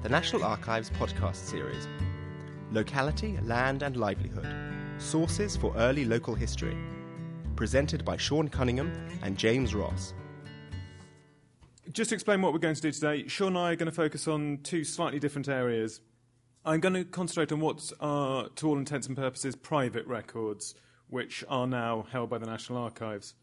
the National Archives podcast series Locality, Land and Livelihood Sources for Early Local History. Presented by Sean Cunningham and James Ross. Just to explain what we're going to do today, Sean and I are going to focus on two slightly different areas. I'm going to concentrate on what are, to all intents and purposes, private records, which are now held by the National Archives.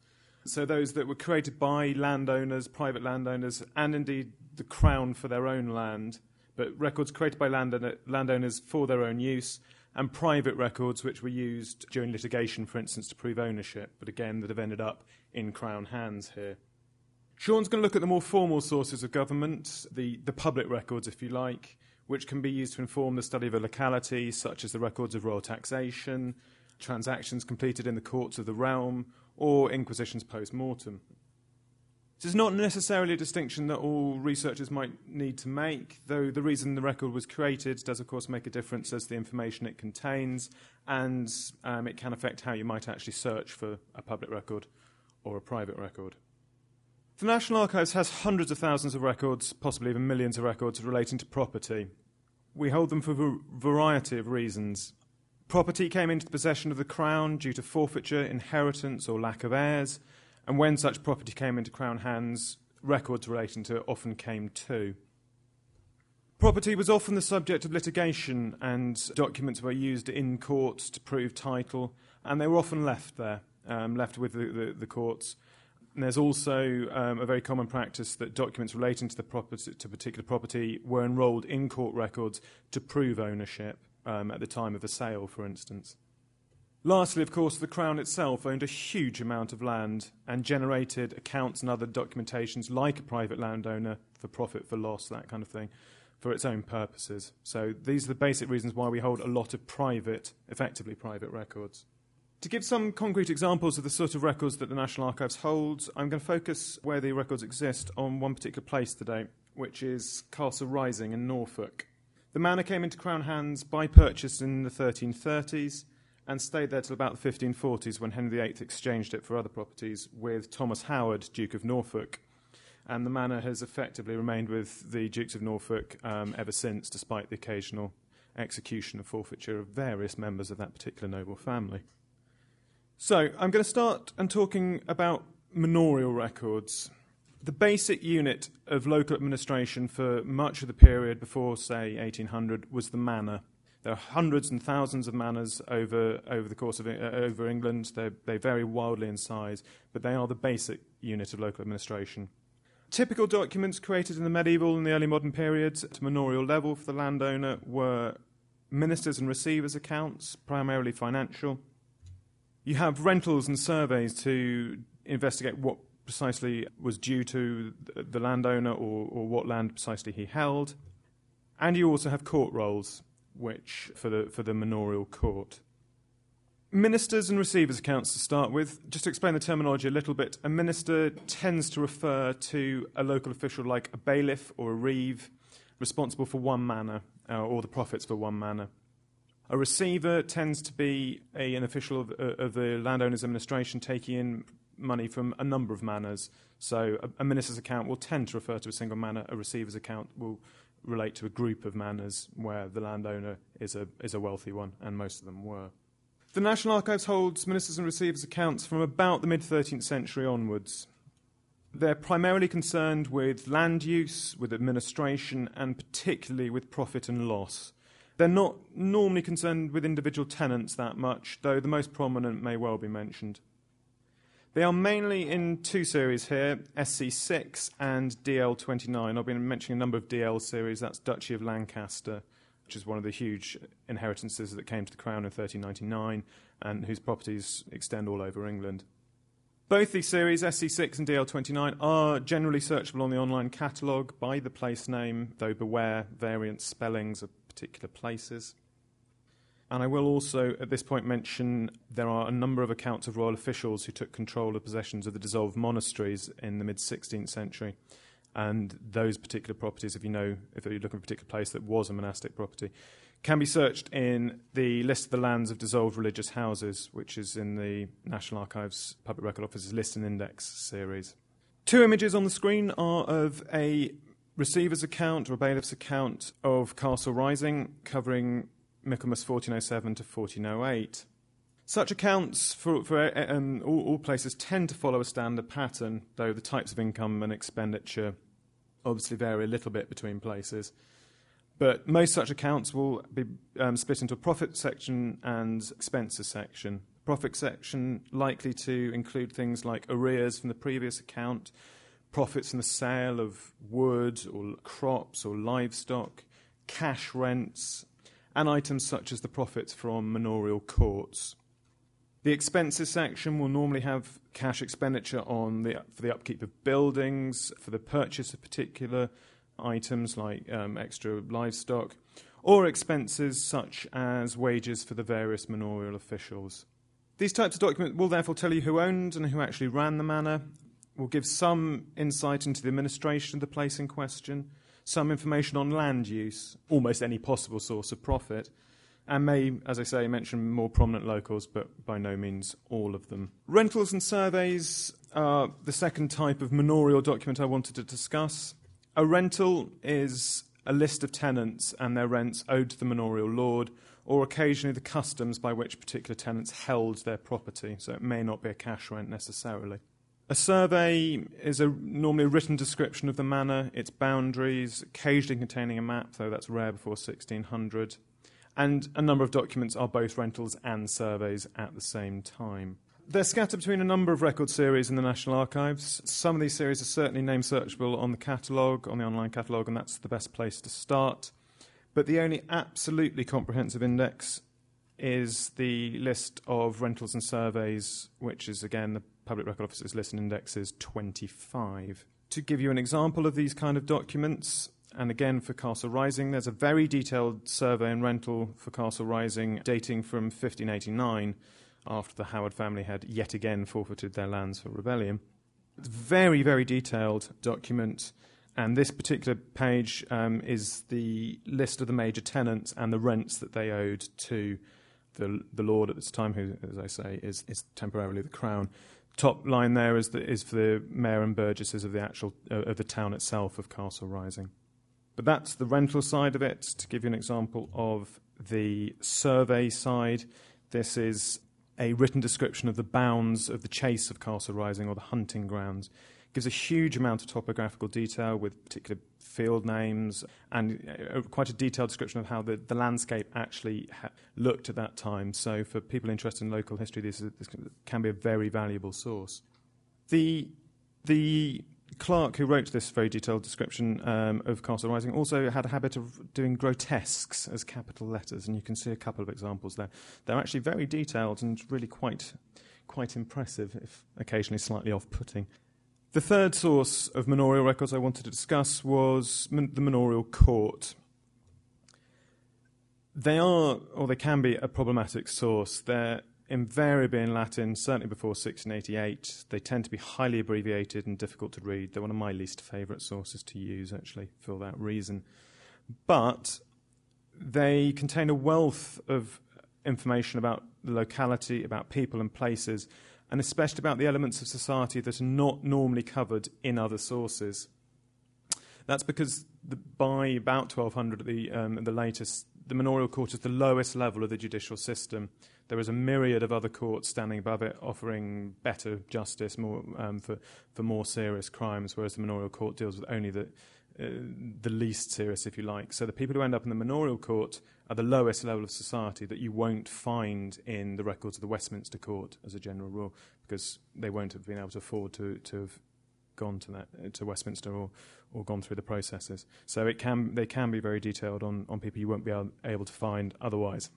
So, those that were created by landowners, private landowners, and indeed the Crown for their own land, but records created by landowners for their own use, and private records which were used during litigation, for instance, to prove ownership, but again that have ended up in Crown hands here. Sean's going to look at the more formal sources of government, the, the public records, if you like, which can be used to inform the study of a locality, such as the records of royal taxation, transactions completed in the courts of the realm, or inquisitions post mortem. This is not necessarily a distinction that all researchers might need to make, though the reason the record was created does, of course, make a difference as the information it contains, and um, it can affect how you might actually search for a public record or a private record. The National Archives has hundreds of thousands of records, possibly even millions of records, relating to property. We hold them for a variety of reasons. Property came into the possession of the Crown due to forfeiture, inheritance, or lack of heirs and when such property came into Crown hands, records relating to it often came too. Property was often the subject of litigation, and documents were used in courts to prove title, and they were often left there, um, left with the, the, the courts. And there's also um, a very common practice that documents relating to the property, to particular property were enrolled in court records to prove ownership um, at the time of a sale, for instance. Lastly, of course, the Crown itself owned a huge amount of land and generated accounts and other documentations like a private landowner for profit, for loss, that kind of thing, for its own purposes. So these are the basic reasons why we hold a lot of private, effectively private records. To give some concrete examples of the sort of records that the National Archives holds, I'm going to focus where the records exist on one particular place today, which is Castle Rising in Norfolk. The manor came into Crown hands by purchase in the 1330s and stayed there till about the 1540s when Henry VIII exchanged it for other properties with Thomas Howard, Duke of Norfolk. And the manor has effectively remained with the Dukes of Norfolk um, ever since, despite the occasional execution and forfeiture of various members of that particular noble family. So, I'm going to start and talking about manorial records. The basic unit of local administration for much of the period before, say, 1800 was the manor. There are hundreds and thousands of manors over, over the course of uh, over England. They're, they vary wildly in size, but they are the basic unit of local administration. Typical documents created in the medieval and the early modern periods at manorial level for the landowner were ministers and receivers' accounts, primarily financial. You have rentals and surveys to investigate what precisely was due to the landowner or, or what land precisely he held. And you also have court rolls, which for the for the manorial court. Ministers and receivers accounts to start with. Just to explain the terminology a little bit, a minister tends to refer to a local official like a bailiff or a reeve, responsible for one manor uh, or the profits for one manor. A receiver tends to be a, an official of, uh, of, the landowner's administration taking in money from a number of manors. So a, a minister's account will tend to refer to a single manor. A receiver's account will relate to a group of manors where the landowner is a, is a wealthy one, and most of them were. The National Archives holds ministers and receivers' accounts from about the mid 13th century onwards. They're primarily concerned with land use, with administration, and particularly with profit and loss. They're not normally concerned with individual tenants that much, though the most prominent may well be mentioned. They are mainly in two series here SC6 and DL29. I've been mentioning a number of DL series. That's Duchy of Lancaster, which is one of the huge inheritances that came to the Crown in 1399 and whose properties extend all over England. Both these series, SC6 and DL29, are generally searchable on the online catalogue by the place name, though beware variant spellings of particular places. And I will also, at this point, mention there are a number of accounts of royal officials who took control of possessions of the dissolved monasteries in the mid 16th century. And those particular properties, if you know, if you're looking for a particular place that was a monastic property, can be searched in the list of the lands of dissolved religious houses, which is in the National Archives Public Record Office's List and Index series. Two images on the screen are of a receiver's account or a bailiff's account of Castle Rising, covering Michaelmas 1407 to 1408. Such accounts for, for um, all, all, places tend to follow a standard pattern, though the types of income and expenditure obviously vary a little bit between places. But most such accounts will be um, split into a profit section and expenses section. Profit section likely to include things like arrears from the previous account, profits from the sale of wood or crops or livestock, cash rents, and items such as the profits from manorial courts. The expenses section will normally have cash expenditure on the, for the upkeep of buildings, for the purchase of particular items like um, extra livestock, or expenses such as wages for the various manorial officials. These types of documents will therefore tell you who owned and who actually ran the manor, will give some insight into the administration of the place in question, some information on land use, almost any possible source of profit, and may, as I say, mention more prominent locals, but by no means all of them. Rentals and surveys are the second type of manorial document I wanted to discuss. A rental is a list of tenants and their rents owed to the manorial lord, or occasionally the customs by which particular tenants held their property, so it may not be a cash rent necessarily. A survey is a, normally a written description of the manor, its boundaries, occasionally containing a map, though that's rare before 1600 and a number of documents are both rentals and surveys at the same time. They're scattered between a number of record series in the National Archives. Some of these series are certainly name searchable on the catalogue, on the online catalogue, and that's the best place to start. But the only absolutely comprehensive index is the list of rentals and surveys, which is again the Public Record Office's list and index is 25. To give you an example of these kind of documents, and again, for Castle Rising, there's a very detailed survey and rental for Castle Rising dating from 1589, after the Howard family had yet again forfeited their lands for rebellion. It's a very, very detailed document, and this particular page um, is the list of the major tenants and the rents that they owed to the, the Lord at this time, who, as I say, is, is temporarily the Crown top line there is, the, is for the mayor and burgesses of the actual uh, of the town itself of Castle Rising. But that's the rental side of it. To give you an example of the survey side, this is a written description of the bounds of the chase of Castle Rising or the hunting grounds. It gives a huge amount of topographical detail with particular field names and uh, quite a detailed description of how the, the landscape actually ha- looked at that time. So, for people interested in local history, this, is, this can be a very valuable source. The the clerk, who wrote this very detailed description um, of Castle Rising, also had a habit of doing grotesques as capital letters, and you can see a couple of examples there. They're actually very detailed and really quite, quite impressive, if occasionally slightly off putting. The third source of manorial records I wanted to discuss was man- the manorial court. They are, or they can be, a problematic source. They're invariably in Latin, certainly before 1688. They tend to be highly abbreviated and difficult to read. They're one of my least favourite sources to use, actually, for that reason. But they contain a wealth of information about the locality, about people and places, and especially about the elements of society that are not normally covered in other sources. That's because the, by about 1200 at the, um, the latest, the manorial court is the lowest level of the judicial system. There is a myriad of other courts standing above it, offering better justice more, um, for, for more serious crimes, whereas the manorial court deals with only the, uh, the least serious, if you like. So the people who end up in the manorial court are the lowest level of society that you won't find in the records of the Westminster Court, as a general rule, because they won't have been able to afford to, to have gone to that to Westminster or, or gone through the processes. So it can they can be very detailed on, on people you won't be able, to find otherwise.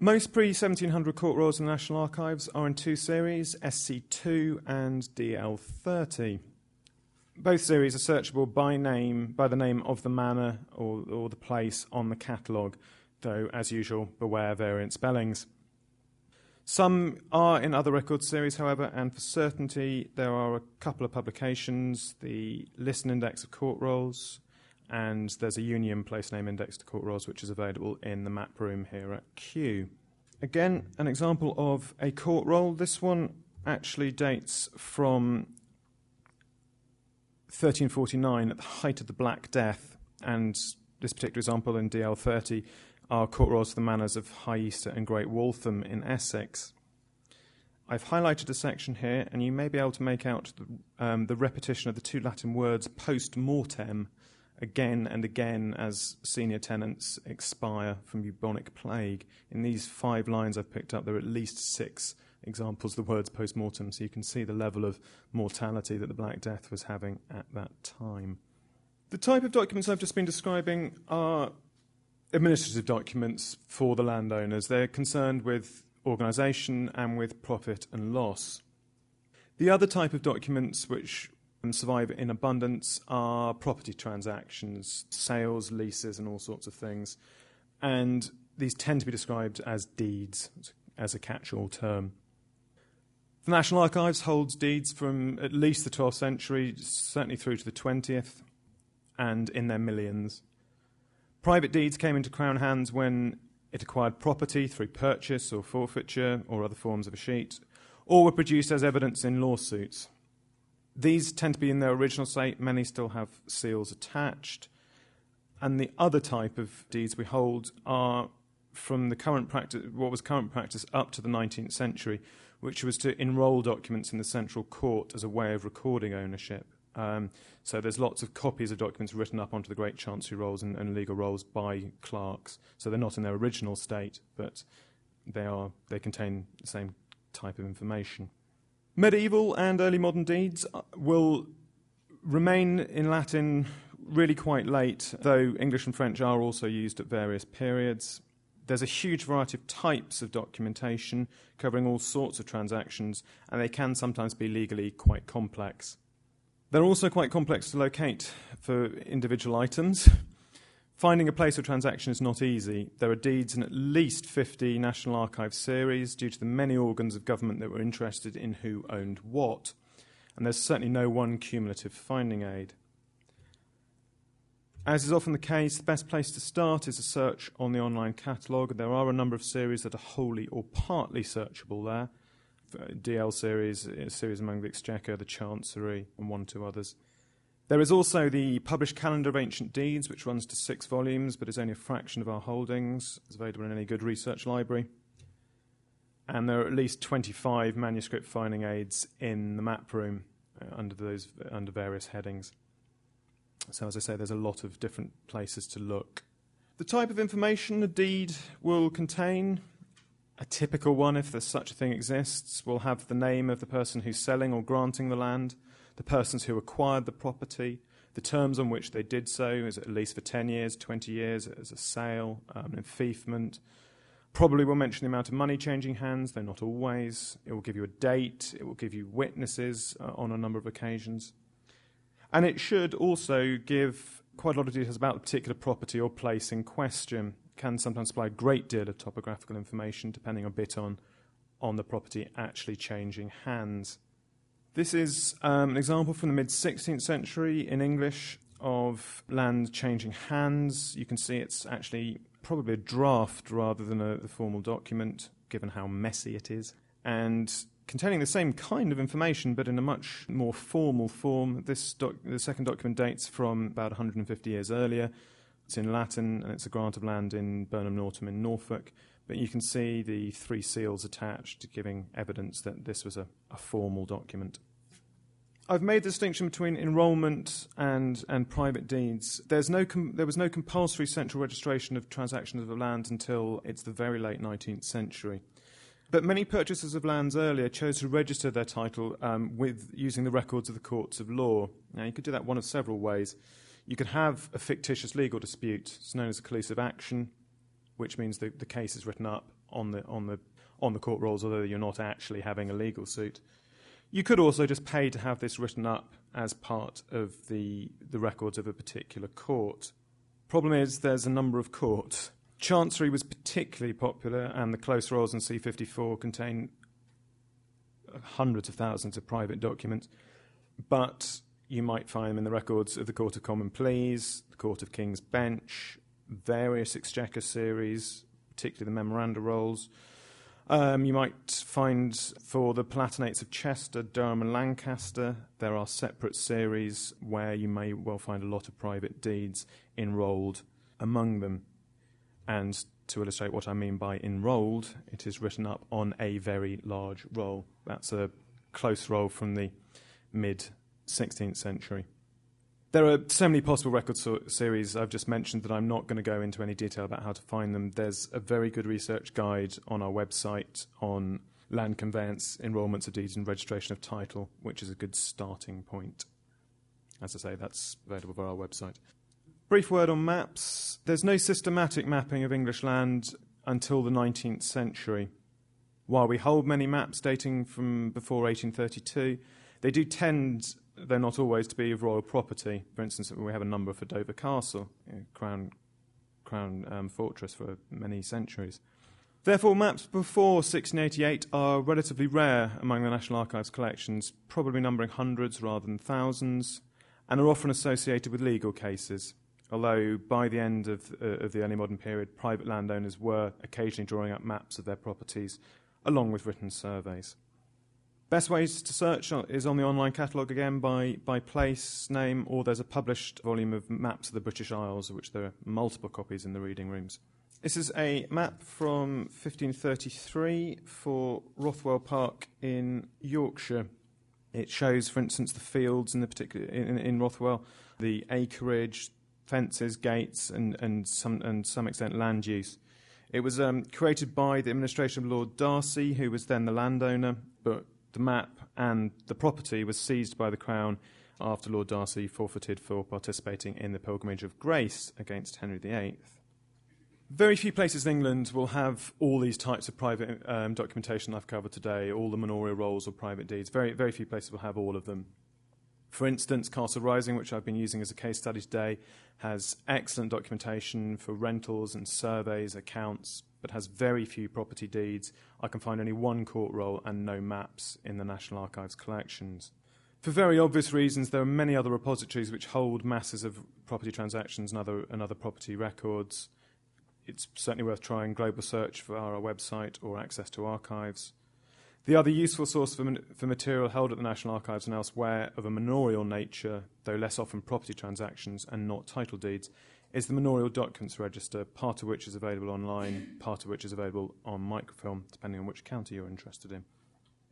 Most pre 1700 court rolls in the National Archives are in two series SC2 and DL30. Both series are searchable by name, by the name of the manor or, or the place on the catalogue, though, as usual, beware variant spellings. Some are in other record series, however, and for certainty, there are a couple of publications the List and Index of Court Rolls, and there's a union place name index to court rolls which is available in the map room here at Kew. Again, an example of a court roll. This one actually dates from 1349, at the height of the Black Death, and this particular example in DL30 are court rolls for the manors of High Easter and Great Waltham in Essex. I've highlighted a section here, and you may be able to make out the, um, the repetition of the two Latin words post mortem again and again as senior tenants expire from bubonic plague. In these five lines I've picked up, there are at least six examples the words post mortem, so you can see the level of mortality that the Black Death was having at that time. The type of documents I've just been describing are administrative documents for the landowners. They're concerned with organisation and with profit and loss. The other type of documents which survive in abundance are property transactions, sales, leases, and all sorts of things. And these tend to be described as deeds, as a catch all term. The National Archives holds deeds from at least the 12th century, certainly through to the 20th, and in their millions. Private deeds came into Crown hands when it acquired property through purchase or forfeiture or other forms of escheat, or were produced as evidence in lawsuits. These tend to be in their original state, many still have seals attached. And the other type of deeds we hold are from the current practice, what was current practice up to the 19th century, which was to enrol documents in the central court as a way of recording ownership. Um, so there's lots of copies of documents written up onto the great chancery rolls and, and, legal rolls by clerks. So they're not in their original state, but they are they contain the same type of information. Medieval and early modern deeds uh, will remain in Latin really quite late, though English and French are also used at various periods. There's a huge variety of types of documentation covering all sorts of transactions, and they can sometimes be legally quite complex. They're also quite complex to locate for individual items. Finding a place of transaction is not easy. There are deeds in at least 50 National Archives series due to the many organs of government that were interested in who owned what, and there's certainly no one cumulative finding aid. As is often the case, the best place to start is a search on the online catalogue. There are a number of series that are wholly or partly searchable there. DL series, a series among the Exchequer, the Chancery, and one or two others. There is also the published Calendar of Ancient Deeds, which runs to six volumes but is only a fraction of our holdings. It's available in any good research library. And there are at least 25 manuscript finding aids in the map room uh, under, those, under various headings. So, as I say, there's a lot of different places to look. The type of information a deed will contain, a typical one, if there's such a thing exists, will have the name of the person who's selling or granting the land the persons who acquired the property, the terms on which they did so, is it at least for 10 years, 20 years, as a sale, um, an enfeoffment. Probably will mention the amount of money changing hands, though not always. It will give you a date, it will give you witnesses uh, on a number of occasions. And it should also give quite a lot of details about the particular property or place in question. Can sometimes supply a great deal of topographical information, depending a bit on, on the property actually changing hands. This is um, an example from the mid 16th century in English of land changing hands. You can see it's actually probably a draft rather than a, a formal document, given how messy it is, and containing the same kind of information but in a much more formal form. This doc- the second document dates from about 150 years earlier. It's in Latin and it's a grant of land in Burnham Norton in Norfolk. But you can see the three seals attached, giving evidence that this was a, a formal document. I've made the distinction between enrolment and, and private deeds. There's no com- there was no compulsory central registration of transactions of land until it's the very late 19th century. But many purchasers of lands earlier chose to register their title um, with using the records of the courts of law. Now, you could do that one of several ways. You could have a fictitious legal dispute. It's known as a collusive action which means the, the case is written up on the, on, the, on the court rolls, although you're not actually having a legal suit. You could also just pay to have this written up as part of the, the records of a particular court. Problem is, there's a number of courts. Chancery was particularly popular, and the close rolls in C54 contain hundreds of thousands of private documents, but you might find them in the records of the Court of Common Pleas, the Court of King's Bench, various Exchequer series, particularly the memoranda rolls. Um, you might find for the Palatinates of Chester, Durham, and Lancaster, there are separate series where you may well find a lot of private deeds enrolled among them. And to illustrate what I mean by enrolled, it is written up on a very large roll. That's a close roll from the mid 16th century. There are so many possible record so- series I've just mentioned that I'm not going to go into any detail about how to find them. There's a very good research guide on our website on land conveyance, enrolments of deeds, and registration of title, which is a good starting point. As I say, that's available via our website. Brief word on maps. There's no systematic mapping of English land until the 19th century. While we hold many maps dating from before 1832, they do tend they're not always to be of royal property. For instance, we have a number for Dover Castle, crown, crown um, fortress for many centuries. Therefore, maps before 1688 are relatively rare among the National Archives collections, probably numbering hundreds rather than thousands, and are often associated with legal cases. Although by the end of, uh, of the early modern period, private landowners were occasionally drawing up maps of their properties along with written surveys. Best ways to search is on the online catalogue again by, by place, name, or there's a published volume of maps of the British Isles, of which there are multiple copies in the reading rooms. This is a map from 1533 for Rothwell Park in Yorkshire. It shows, for instance, the fields in the particular in, in Rothwell, the acreage, fences, gates, and, and some and some extent land use. It was um, created by the administration of Lord Darcy, who was then the landowner, but the map and the property was seized by the Crown after Lord Darcy forfeited for participating in the Pilgrimage of Grace against Henry VIII. Very few places in England will have all these types of private um, documentation I've covered today, all the manorial rolls or private deeds. Very, very few places will have all of them. For instance, Castle Rising, which I've been using as a case study today, has excellent documentation for rentals and surveys, accounts, but has very few property deeds. I can find only one court roll and no maps in the National Archives collections. For very obvious reasons, there are many other repositories which hold masses of property transactions and other, and other property records. It's certainly worth trying Global Search via our website or access to archives. The other useful source for, for material held at the National Archives and elsewhere of a manorial nature, though less often property transactions and not title deeds, is the Manorial Documents Register, part of which is available online, part of which is available on microfilm, depending on which county you're interested in.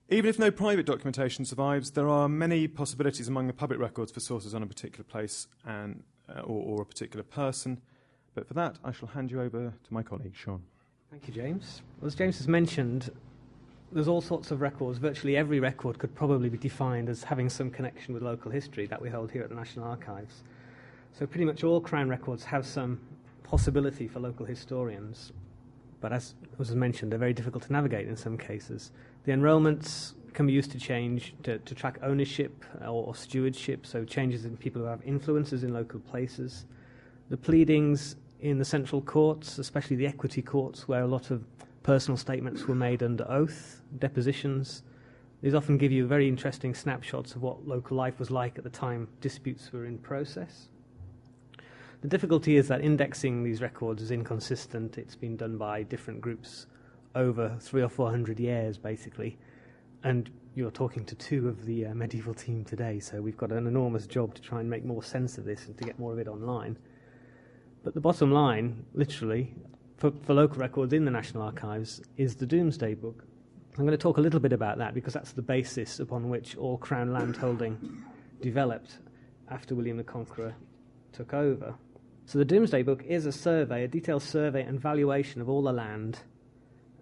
Even if no private documentation survives, there are many possibilities among the public records for sources on a particular place and, uh, or, or a particular person. But for that, I shall hand you over to my colleague, Sean. Thank you, James. Well, as James has mentioned, there's all sorts of records. Virtually every record could probably be defined as having some connection with local history that we hold here at the National Archives. So pretty much all Crown records have some possibility for local historians, but as was mentioned, they're very difficult to navigate in some cases. The enrolments can be used to change to, to track ownership uh, or, or, stewardship, so changes in people who have influences in local places. The pleadings in the central courts, especially the equity courts, where a lot of personal statements were made under oath, depositions. These often give you very interesting snapshots of what local life was like at the time disputes were in process. The difficulty is that indexing these records is inconsistent. It's been done by different groups over three or four hundred years, basically. And you're talking to two of the uh, medieval team today, so we've got an enormous job to try and make more sense of this and to get more of it online. But the bottom line, literally, for, for local records in the National Archives is the Domesday Book. I'm going to talk a little bit about that because that's the basis upon which all Crown landholding developed after William the Conqueror took over. So the Domesday Book is a survey, a detailed survey and valuation of all the land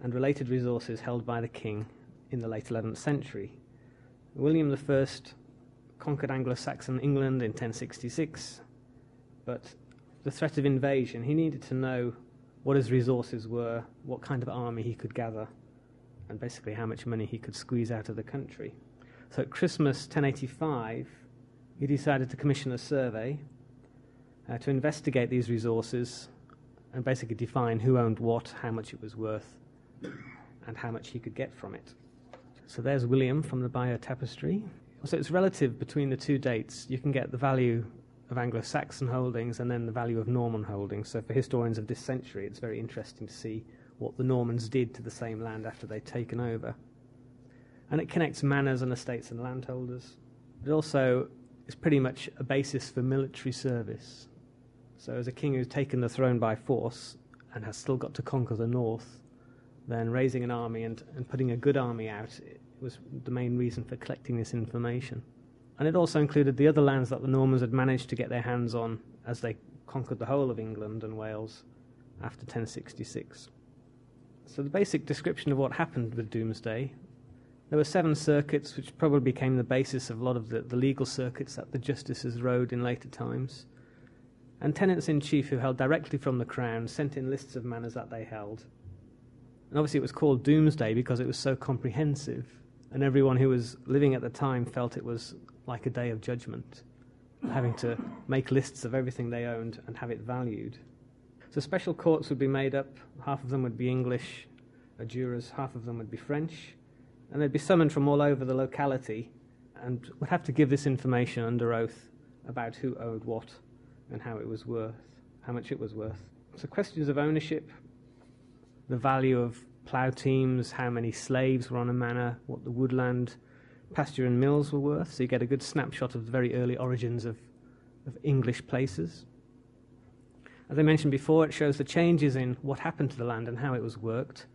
and related resources held by the king in the late 11th century. William I conquered Anglo Saxon England in 1066, but the threat of invasion, he needed to know what his resources were, what kind of army he could gather, and basically how much money he could squeeze out of the country. So at Christmas 1085, he decided to commission a survey uh, to investigate these resources and basically define who owned what, how much it was worth, and how much he could get from it. So there's William from the Bayeux Tapestry. So it's relative between the two dates. You can get the value of Anglo Saxon holdings and then the value of Norman holdings. So for historians of this century, it's very interesting to see what the Normans did to the same land after they'd taken over. And it connects manors and estates and landholders. It also is pretty much a basis for military service. So, as a king who's taken the throne by force and has still got to conquer the north, then raising an army and, and putting a good army out was the main reason for collecting this information. And it also included the other lands that the Normans had managed to get their hands on as they conquered the whole of England and Wales after 1066. So, the basic description of what happened with Domesday there were seven circuits, which probably became the basis of a lot of the, the legal circuits that the justices rode in later times. And tenants in chief who held directly from the crown sent in lists of manors that they held. And obviously, it was called Domesday because it was so comprehensive, and everyone who was living at the time felt it was like a day of judgment, having to make lists of everything they owned and have it valued. So, special courts would be made up, half of them would be English jurors, half of them would be French and they'd be summoned from all over the locality and would have to give this information under oath about who owed what and how it was worth, how much it was worth. So, questions of ownership, the value of plough teams, how many slaves were on a manor, what the woodland, pasture, and mills were worth. So, you get a good snapshot of the very early origins of, of English places. As I mentioned before, it shows the changes in what happened to the land and how it was worked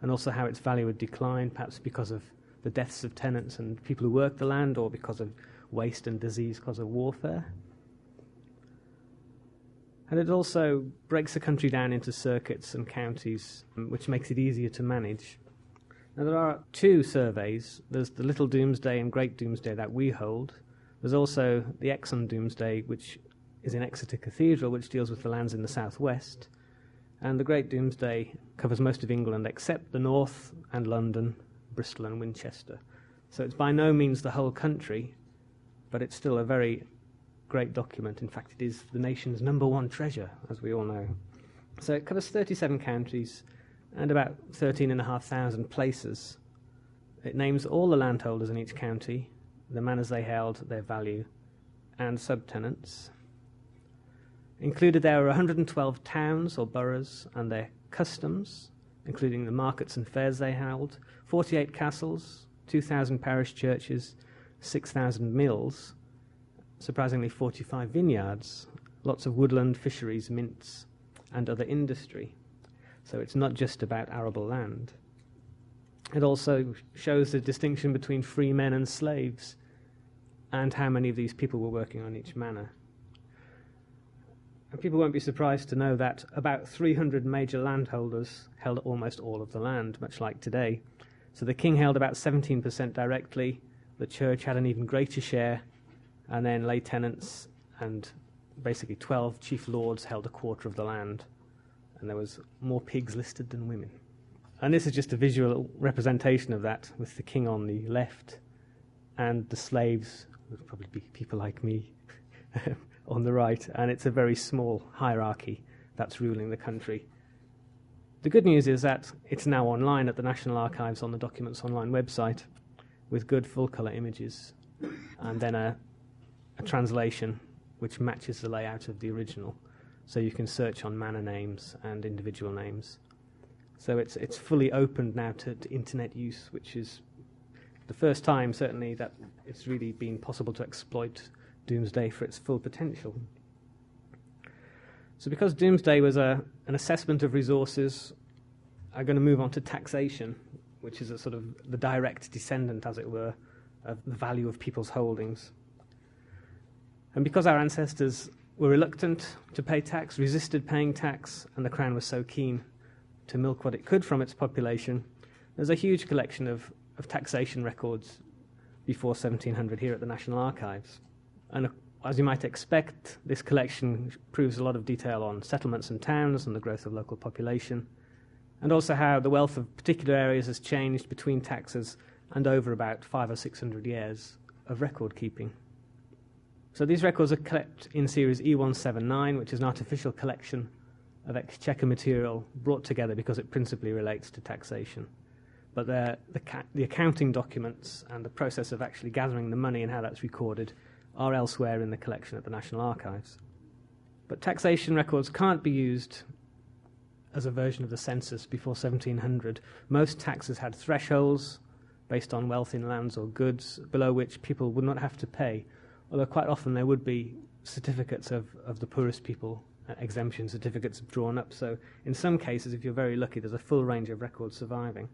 and also how its value had declined, perhaps because of the deaths of tenants and people who worked the land, or because of waste and disease because of warfare. And it also breaks the country down into circuits and counties, which makes it easier to manage. Now, there are two surveys there's the Little Domesday and Great Domesday that we hold. There's also the Exon Domesday, which is in Exeter Cathedral, which deals with the lands in the southwest. And the Great Domesday covers most of England except the north and London, Bristol, and Winchester. So it's by no means the whole country, but it's still a very great document. In fact, it is the nation's number one treasure, as we all know. So it covers 37 counties and about 13,500 places. It names all the landholders in each county, the manors they held, their value, and subtenants. Included there are 112 towns or boroughs and their customs, including the markets and fairs they held, 48 castles, 2,000 parish churches, 6,000 mills, surprisingly 45 vineyards, lots of woodland, fisheries, mints, and other industry. So it's not just about arable land. It also shows the distinction between free men and slaves and how many of these people were working on each manor. And people won't be surprised to know that about 300 major landholders held almost all of the land, much like today. So the king held about 17% directly, the church had an even greater share, and then lay tenants and basically 12 chief lords held a quarter of the land. And there was more pigs listed than women. And this is just a visual representation of that, with the king on the left and the slaves, would probably be people like me, on the right, and it's a very small hierarchy that's ruling the country. The good news is that it's now online at the National Archives on the Documents Online website with good full colour images and then a, a translation which matches the layout of the original. So you can search on manor names and individual names. So it's, it's fully opened now to, to internet use, which is the first time, certainly, that it's really been possible to exploit Domesday for its full potential. So, because Domesday was a, an assessment of resources, I'm going to move on to taxation, which is a sort of the direct descendant, as it were, of the value of people's holdings. And because our ancestors were reluctant to pay tax, resisted paying tax, and the Crown was so keen to milk what it could from its population, there's a huge collection of, of taxation records before 1700 here at the National Archives. And uh, as you might expect, this collection proves a lot of detail on settlements and towns and the growth of local population, and also how the wealth of particular areas has changed between taxes and over about five or six hundred years of record keeping. So these records are kept in series E179, which is an artificial collection of exchequer material brought together because it principally relates to taxation. But the, the accounting documents and the process of actually gathering the money and how that's recorded are elsewhere in the collection at the National Archives. But taxation records can't be used as a version of the census before 1700. Most taxes had thresholds based on wealth in lands or goods, below which people would not have to pay, although quite often there would be certificates of, of the poorest people, uh, exemption certificates drawn up. So, in some cases, if you're very lucky, there's a full range of records surviving.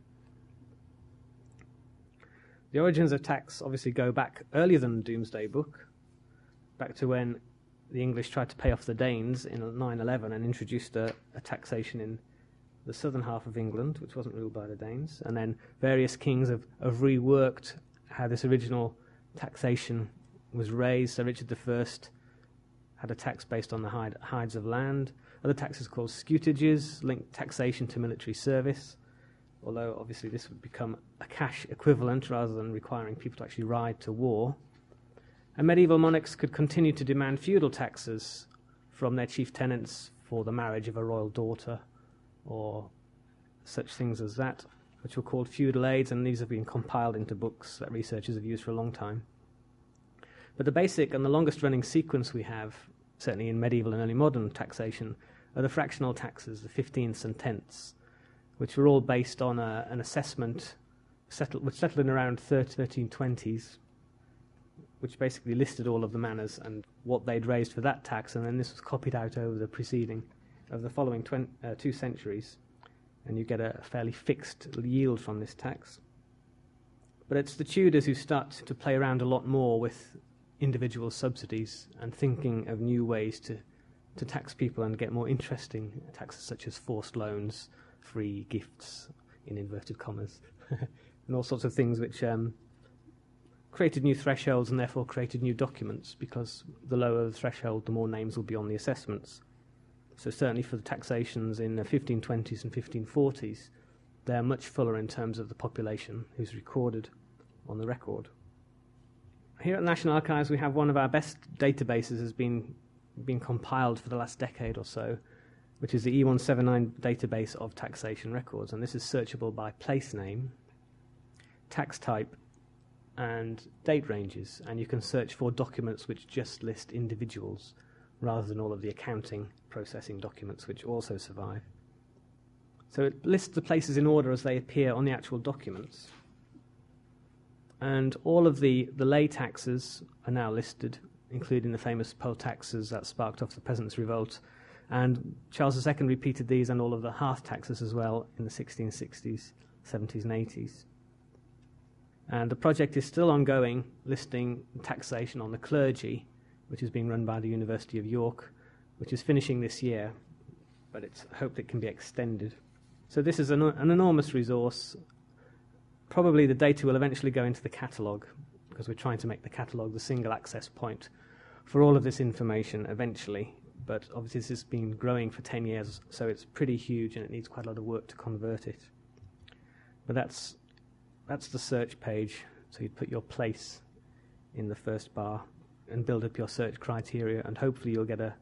The origins of tax obviously go back earlier than the Domesday Book, back to when the English tried to pay off the Danes in 911 and introduced a, a, taxation in the southern half of England, which wasn't ruled by the Danes. And then various kings have, have reworked how this original taxation was raised. So Richard I had a tax based on the hide, hides of land. Other taxes called scutages linked taxation to military service although obviously this would become a cash equivalent rather than requiring people to actually ride to war. And medieval monarchs could continue to demand feudal taxes from their chief tenants for the marriage of a royal daughter or such things as that, which were called feudal aids, and these have been compiled into books that researchers have used for a long time. But the basic and the longest running sequence we have, certainly in medieval and early modern taxation, are the fractional taxes, the fifteenths and tenths, which were all based on a, an assessment settled, which settled in around 1320s, which basically listed all of the manors and what they'd raised for that tax, and then this was copied out over the preceding, of the following twen- uh, two centuries, and you get a fairly fixed yield from this tax. But it's the Tudors who start to play around a lot more with individual subsidies and thinking of new ways to, to tax people and get more interesting taxes such as forced loans, free gifts, in inverted commas, and all sorts of things which um, created new thresholds and therefore created new documents because the lower the threshold, the more names will be on the assessments. So, certainly for the taxations in the 1520s and 1540s, they're much fuller in terms of the population who's recorded on the record. Here at the National Archives, we have one of our best databases has been, been compiled for the last decade or so, which is the E179 database of taxation records. And this is searchable by place name, tax type, and date ranges. And you can search for documents which just list individuals rather than all of the accounting processing documents which also survive. So it lists the places in order as they appear on the actual documents. And all of the, the lay taxes are now listed, including the famous poll taxes that sparked off the Peasants' Revolt and Charles II repeated these and all of the hearth taxes as well in the 1660s, 70s, and 80s. And the project is still ongoing, listing taxation on the clergy, which is being run by the University of York, which is finishing this year, but it's hoped it can be extended. So this is an, an enormous resource. Probably the data will eventually go into the catalogue, because we're trying to make the catalogue the single access point for all of this information eventually but obviously this has been growing for 10 years, so it's pretty huge and it needs quite a lot of work to convert it. But that's, that's the search page, so you'd put your place in the first bar and build up your search criteria, and hopefully you'll get a,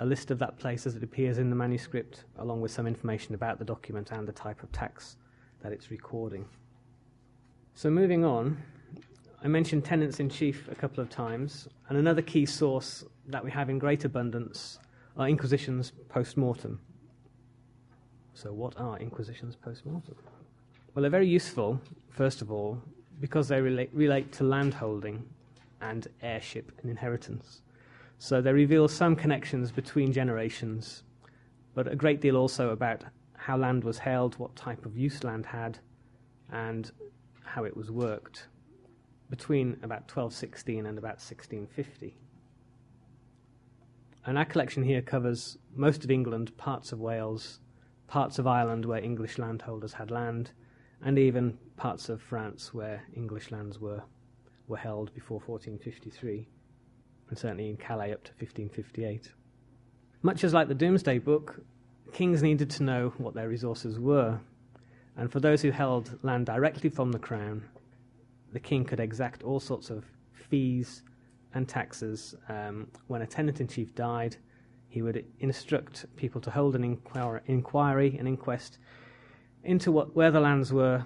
a list of that place as it appears in the manuscript, along with some information about the document and the type of tax that it's recording. So moving on, I mentioned tenants in chief a couple of times, and another key source that we have in great abundance are inquisitions post mortem. So, what are inquisitions post mortem? Well, they're very useful, first of all, because they relate, relate to landholding and heirship and inheritance. So, they reveal some connections between generations, but a great deal also about how land was held, what type of use land had, and how it was worked between about 1216 and about 1650. And our collection here covers most of England, parts of Wales, parts of Ireland where English landholders had land, and even parts of France where English lands were, were held before 1453, and certainly in Calais up to 1558. Much as like the Domesday Book, kings needed to know what their resources were, and for those who held land directly from the crown, the king could exact all sorts of fees and taxes. Um, when a tenant in chief died, he would instruct people to hold an inquir- inquiry, an inquest, into what, where the lands were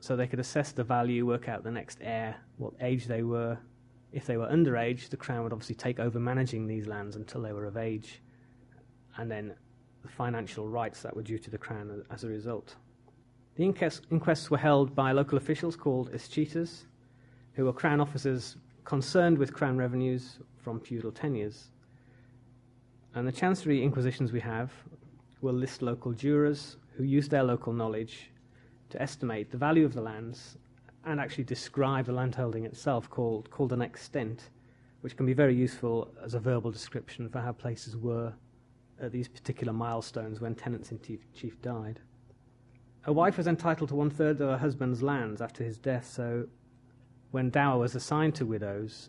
so they could assess the value, work out the next heir, what age they were. If they were underage, the crown would obviously take over managing these lands until they were of age, and then the financial rights that were due to the crown as a result. The inquests were held by local officials called escheators, who were crown officers concerned with crown revenues from feudal tenures. And the chancery inquisitions we have will list local jurors who use their local knowledge to estimate the value of the lands and actually describe the landholding itself, called, called an extent, which can be very useful as a verbal description for how places were at these particular milestones when tenants in chief died. A wife was entitled to one third of her husband's lands after his death, so when dower was assigned to widows,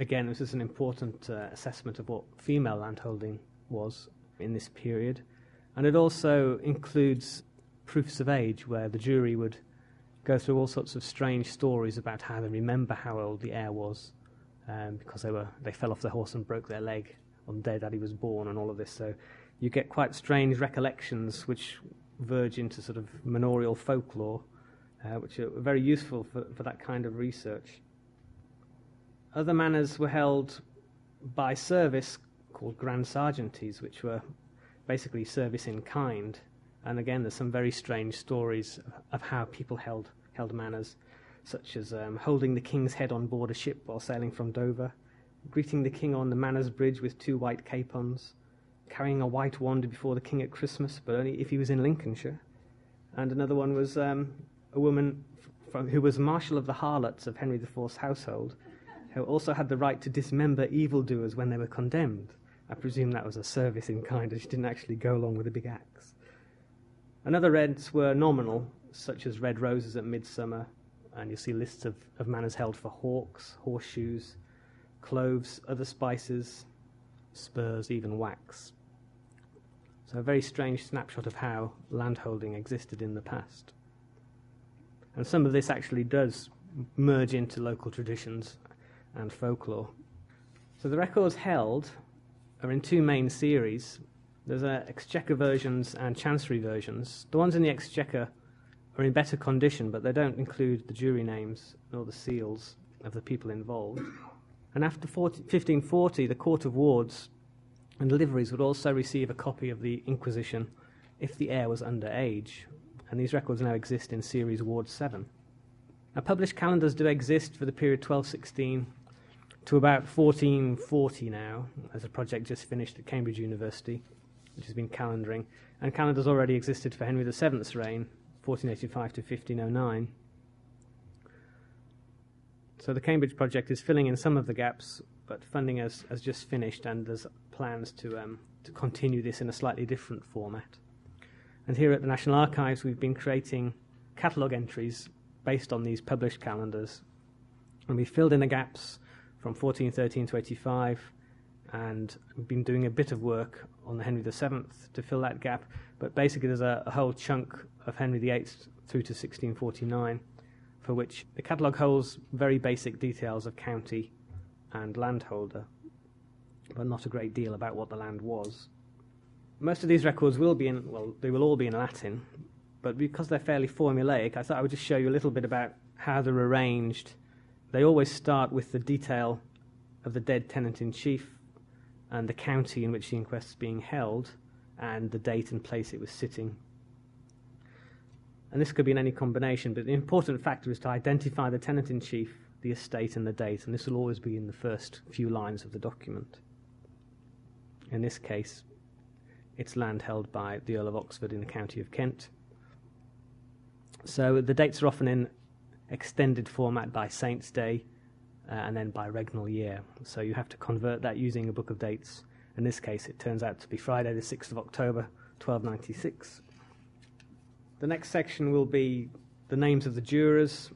again, this is an important uh, assessment of what female landholding was in this period. And it also includes proofs of age, where the jury would go through all sorts of strange stories about how they remember how old the heir was, um, because they were they fell off the horse and broke their leg on the day that he was born, and all of this. So you get quite strange recollections, which verge into sort of manorial folklore, uh, which are very useful for, for that kind of research. Other manors were held by service called grand sergeanties, which were basically service in kind. And again, there's some very strange stories of, how people held, held manors, such as um, holding the king's head on board a ship while sailing from Dover, greeting the king on the Manors Bridge with two white capons, carrying a white wand before the king at Christmas, but only if he was in Lincolnshire. And another one was um, a woman f- who was Marshal of the Harlots of Henry IV's household, who also had the right to dismember evildoers when they were condemned. I presume that was a service in kind, and she didn't actually go along with a big axe. And other rents were nominal, such as red roses at midsummer, and you'll see lists of, of manors held for hawks, horseshoes, cloves, other spices, spurs, even wax. So, a very strange snapshot of how landholding existed in the past. And some of this actually does merge into local traditions and folklore. So, the records held are in two main series. There's Exchequer versions and Chancery versions. The ones in the Exchequer are in better condition, but they don't include the jury names nor the seals of the people involved. And after 40, 1540, the Court of Wards and liveries would also receive a copy of the Inquisition if the heir was under age, and these records now exist in Series Ward 7. Now, published calendars do exist for the period 1216 to about 1440 now, as a project just finished at Cambridge University, which has been calendaring, and calendars already existed for Henry VII's reign, 1485 to 1509. So the Cambridge project is filling in some of the gaps, but funding has, has just finished, and there's plans to, um, to continue this in a slightly different format. And here at the National Archives, we've been creating catalogue entries based on these published calendars, and we've filled in the gaps from 1413 to 85, and we've been doing a bit of work on the Henry VII to fill that gap. But basically, there's a, a whole chunk of Henry VIII through to 1649, for which the catalogue holds very basic details of county and landholder but not a great deal about what the land was. Most of these records will be in, well, they will all be in Latin, but because they're fairly formulaic, I thought I would just show you a little bit about how they're arranged. They always start with the detail of the dead tenant in chief and the county in which the inquest is being held and the date and place it was sitting. And this could be in any combination, but the important factor is to identify the tenant in chief, the estate, and the date, and this will always be in the first few lines of the document. In this case, it's land held by the Earl of Oxford in the county of Kent. So the dates are often in extended format by Saint's Day uh, and then by regnal year. So you have to convert that using a book of dates. In this case, it turns out to be Friday, the 6th of October, 1296. The next section will be the names of the jurors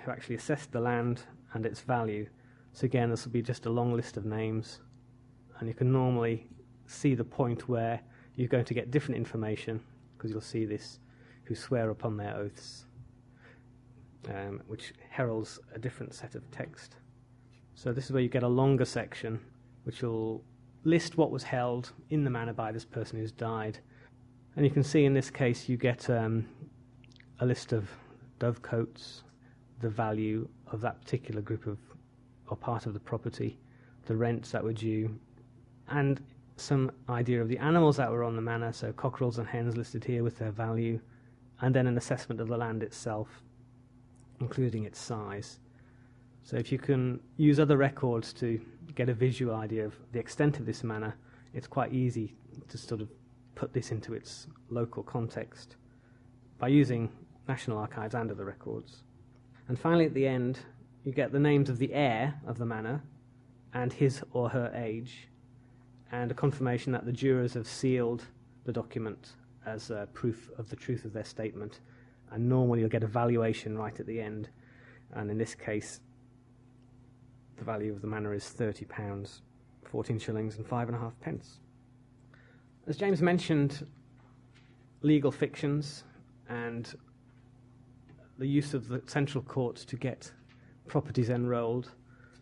who actually assessed the land and its value. So again, this will be just a long list of names and you can normally see the point where you're going to get different information because you'll see this who swear upon their oaths, um, which heralds a different set of text. So this is where you get a longer section which will list what was held in the manor by this person who's died. And you can see in this case you get um, a list of dovecotes, the value of that particular group of or part of the property, the rents that were due, and some idea of the animals that were on the manor, so cockerels and hens listed here with their value, and then an assessment of the land itself, including its size. So if you can use other records to get a visual idea of the extent of this manor, it's quite easy to sort of put this into its local context by using National Archives and other records. And finally, at the end, you get the names of the heir of the manor and his or her age, and a confirmation that the jurors have sealed the document as uh, proof of the truth of their statement. And normally you'll get a valuation right at the end, and in this case, the value of the manor is £30, 14 shillings, and five and a half pence. As James mentioned, legal fictions and the use of the central court to get properties enrolled.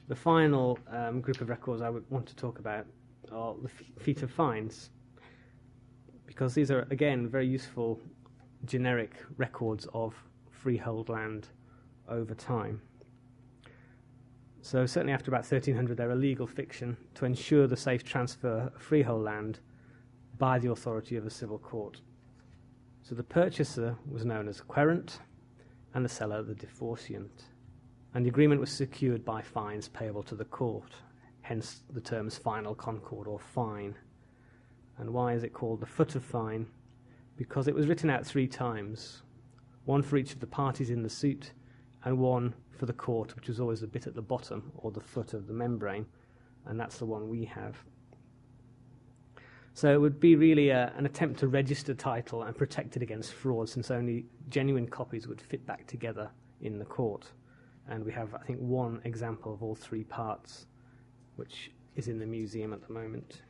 The final um, group of records I would want to talk about are the feet of fines, because these are, again, very useful generic records of freehold land over time. So, certainly after about 1300, they're a legal fiction to ensure the safe transfer of freehold land by the authority of a civil court. So, the purchaser was known as a querent and the seller the deforciant. And the agreement was secured by fines payable to the court, hence the terms final concord or fine. And why is it called the foot of fine? Because it was written out three times one for each of the parties in the suit, and one for the court, which was always the bit at the bottom or the foot of the membrane, and that's the one we have. So it would be really a, an attempt to register title and protect it against fraud, since only genuine copies would fit back together in the court. And we have, I think, one example of all three parts, which is in the museum at the moment.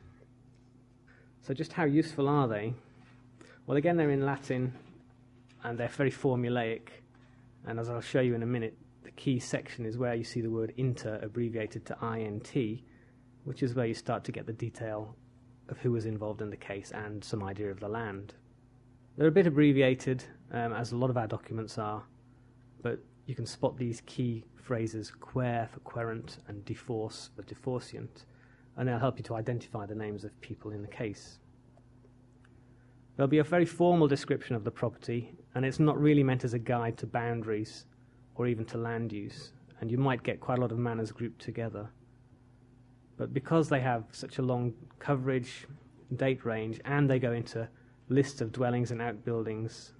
So, just how useful are they? Well, again, they're in Latin and they're very formulaic. And as I'll show you in a minute, the key section is where you see the word inter abbreviated to INT, which is where you start to get the detail of who was involved in the case and some idea of the land. They're a bit abbreviated, um, as a lot of our documents are, but you can spot these key phrases quer for querent and deforce for deforciant, and they'll help you to identify the names of people in the case. There'll be a very formal description of the property, and it's not really meant as a guide to boundaries or even to land use, and you might get quite a lot of manors grouped together. But because they have such a long coverage, date range, and they go into lists of dwellings and outbuildings,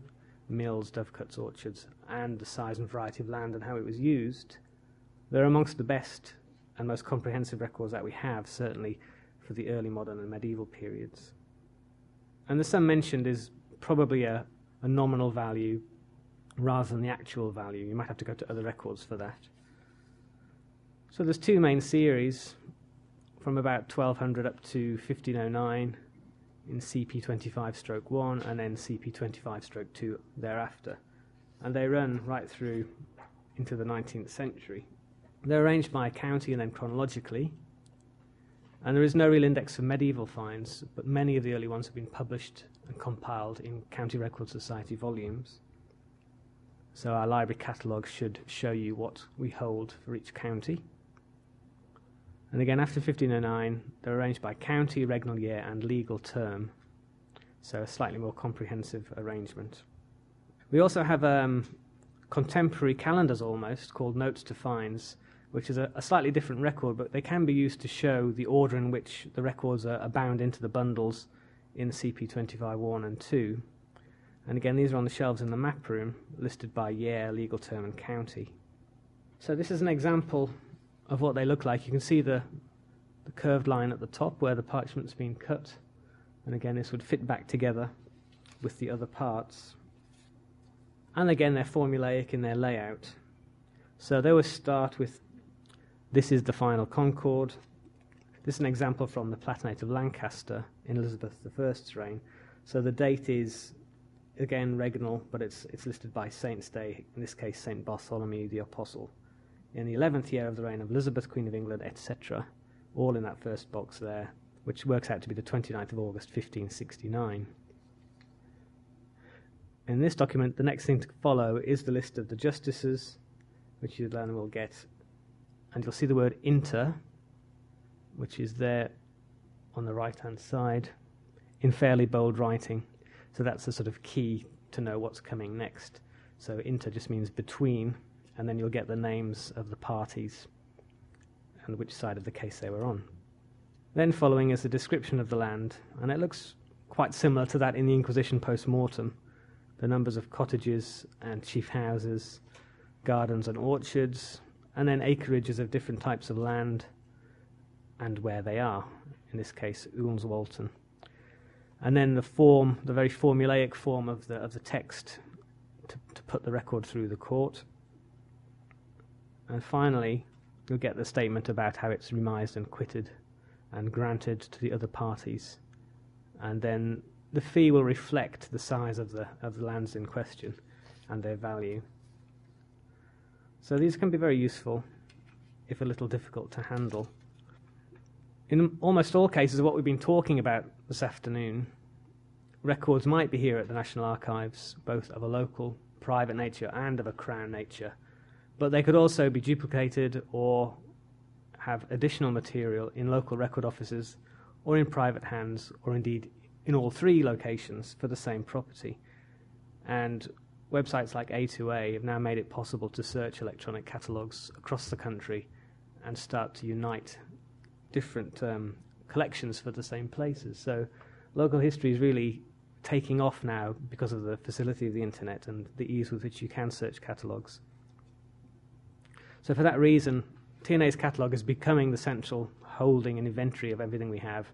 mills, dovecotes, orchards, and the size and variety of land and how it was used, they're amongst the best and most comprehensive records that we have, certainly for the early modern and medieval periods. And the sum mentioned is probably a, a nominal value rather than the actual value. You might have to go to other records for that. So there's two main series from about 1200 up to 1509 in CP25 stroke 1 and then CP25 stroke 2 thereafter. And they run right through into the 19th century. They're arranged by county and then chronologically. And there is no real index for medieval fines, but many of the early ones have been published and compiled in County Record Society volumes. So our library catalogue should show you what we hold for each county. And again, after 1509, they're arranged by county, regnal year, and legal term. So a slightly more comprehensive arrangement. We also have um, contemporary calendars almost called Notes to Fines, which is a, a, slightly different record, but they can be used to show the order in which the records are, are bound into the bundles in CP 25 1 and 2. And again, these are on the shelves in the map room, listed by year, legal term, and county. So, this is an example of what they look like. You can see the, the curved line at the top where the parchment's been cut. And again, this would fit back together with the other parts. And again, they're formulaic in their layout. So they will start with this is the final Concord. This is an example from the Palatinate of Lancaster in Elizabeth I's reign. So the date is again regnal, but it's, it's listed by Saint's Day, in this case, Saint Bartholomew the Apostle in the 11th year of the reign of Elizabeth, Queen of England, etc., all in that first box there, which works out to be the 29th of August 1569. In this document, the next thing to follow is the list of the justices, which you then will get, and you'll see the word inter, which is there on the right hand side in fairly bold writing. So that's the sort of key to know what's coming next. So inter just means between, and then you'll get the names of the parties and which side of the case they were on. Then following is a description of the land, and it looks quite similar to that in the Inquisition post mortem. The numbers of cottages and chief houses, gardens and orchards, and then acreages of different types of land and where they are, in this case, Ulnes Walton. And then the form, the very formulaic form of the, of the text to, to put the record through the court. And finally, you'll get the statement about how it's remised and quitted and granted to the other parties. And then the fee will reflect the size of the, of the lands in question and their value. So these can be very useful, if a little difficult to handle. In almost all cases what we've been talking about this afternoon, records might be here at the National Archives, both of a local, private nature and of a Crown nature, but they could also be duplicated or have additional material in local record offices or in private hands or indeed in all three locations for the same property. And websites like A2A have now made it possible to search electronic catalogues across the country and start to unite different um, collections for the same places. So local history is really taking off now because of the facility of the internet and the ease with which you can search catalogues. So for that reason, TNA's catalogue is becoming the central holding and inventory of everything we have.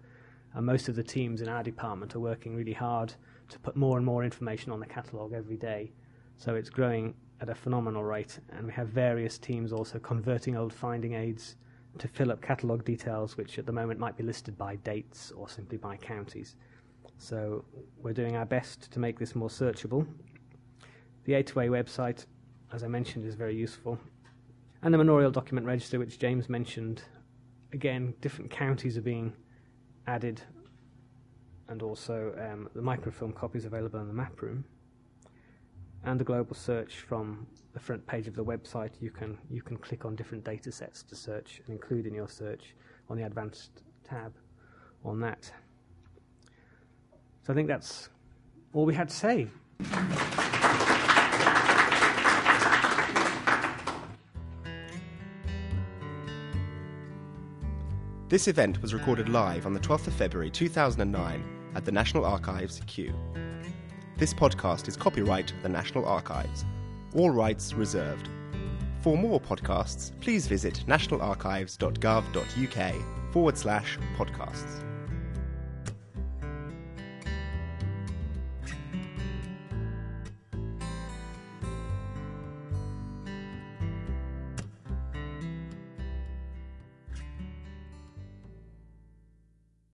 And most of the teams in our department are working really hard to put more and more information on the catalogue every day. So it's growing at a phenomenal rate, and we have various teams also converting old finding aids to fill up catalogue details, which at the moment might be listed by dates or simply by counties. So we're doing our best to make this more searchable. The A2A website, as I mentioned, is very useful. And the Manorial Document Register, which James mentioned, again, different counties are being added, and also um, the microfilm copies available in the map room. And the global search from the front page of the website, you can you can click on different data sets to search and include in your search on the advanced tab on that. So I think that's all we had to say. This event was recorded live on the 12th of February 2009 at the National Archives, Kew. This podcast is copyright the National Archives. All rights reserved. For more podcasts, please visit nationalarchives.gov.uk forward slash podcasts.